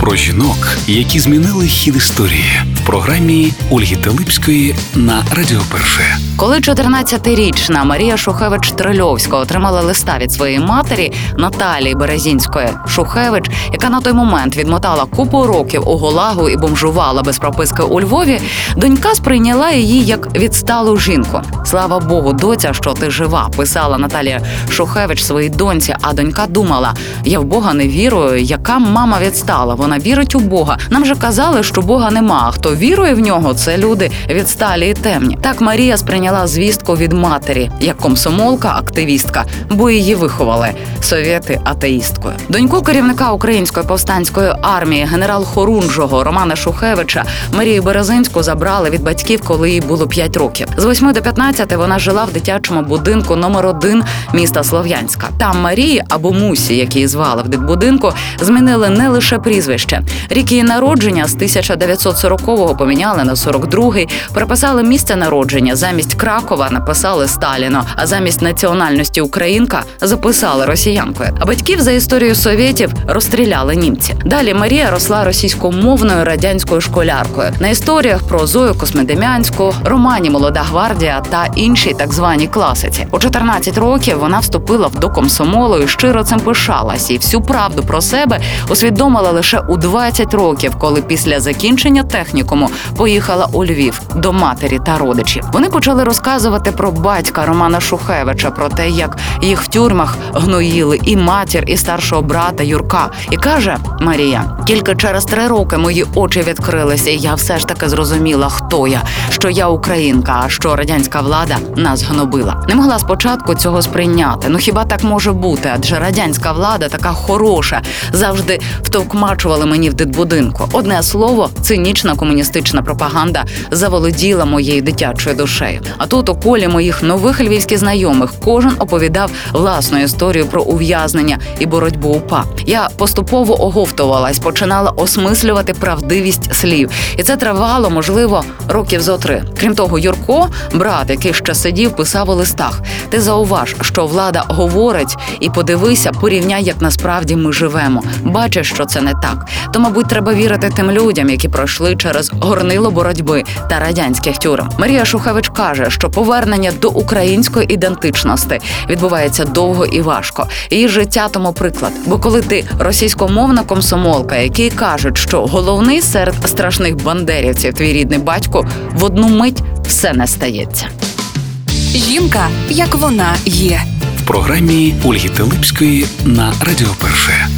Про жінок, які змінили хід історії в програмі Ольги Телипської на Радіо Перше. Коли 14-річна Марія Шухевич Трильовська отримала листа від своєї матері Наталії Березінської Шухевич, яка на той момент відмотала купу років у Голагу і бомжувала без прописки у Львові, донька сприйняла її як відсталу жінку. Слава Богу, доця, що ти жива, писала Наталія Шухевич своїй доньці. А донька думала: я в Бога не вірую. Яка мама відстала? Вона вірить у Бога. Нам же казали, що Бога нема. А хто вірує в нього, це люди відсталі і темні. Так Марія сприйняла звістку від матері як комсомолка, активістка, бо її виховали совєти атеїсткою. Доньку керівника української повстанської армії генерал Хорунжого Романа Шухевича Марію Березинську забрали від батьків, коли їй було 5 років. З 8 до 15 вона жила в дитячому будинку номер 1 міста Слов'янська. Там Марії або Мусі, як її звали в дитбудинку, змінили не лише прізвище. Рік її народження з 1940-го поміняли на 42-й, переписали місце народження. Замість Кракова написали Сталіно, а замість національності Українка записали росіянкою. А батьків за історію совєтів розстріляли німці. Далі Марія росла російськомовною радянською школяркою на історіях про Зою Космедем'янську, романі Молода гвардія та іншій так званій класиці. У 14 років вона вступила в до комсомолу і щиро цим пишалась. І всю правду про себе усвідомила лише у 20 років, коли після закінчення технікуму поїхала у Львів до матері та родичів. Вони почали розказувати про батька Романа Шухевича, про те, як їх в тюрмах гноїли і матір, і старшого брата Юрка. І каже Марія: тільки через три роки мої очі відкрилися, і я все ж таки зрозуміла, хто я, що я українка, а що радянська влада нас гнобила. Не могла спочатку цього сприйняти. Ну хіба так може бути? Адже радянська влада така хороша, завжди втовкмачували мені в дитбудинку. Одне слово, цинічна комуністична пропаганда заволоділа моєю дитячою душею. А тут у колі моїх нових львівських знайомих кожен оповідав власну історію про ув'язнення і боротьбу УПА. Я поступово оговтувалась, починала осмислювати правдивість слів, і це тривало, можливо, років зо три. Крім того, Юрко, брат, який ще сидів, писав у листах: ти зауваж, що влада говорить, і подивися, порівняй, як насправді ми живемо. Бачиш, що це не так. То, мабуть, треба вірити тим людям, які пройшли через горнило боротьби та радянських тюрем. Марія Шухевич каже, що повернення до української ідентичності відбувається довго і важко. Її життя тому приклад. Бо коли ти російськомовна комсомолка, які кажуть, що головний серед страшних бандерівців, твій рідний батько, в одну мить все не стається. Жінка, як вона є. В програмі Ольги Телипської на Радіо Перше.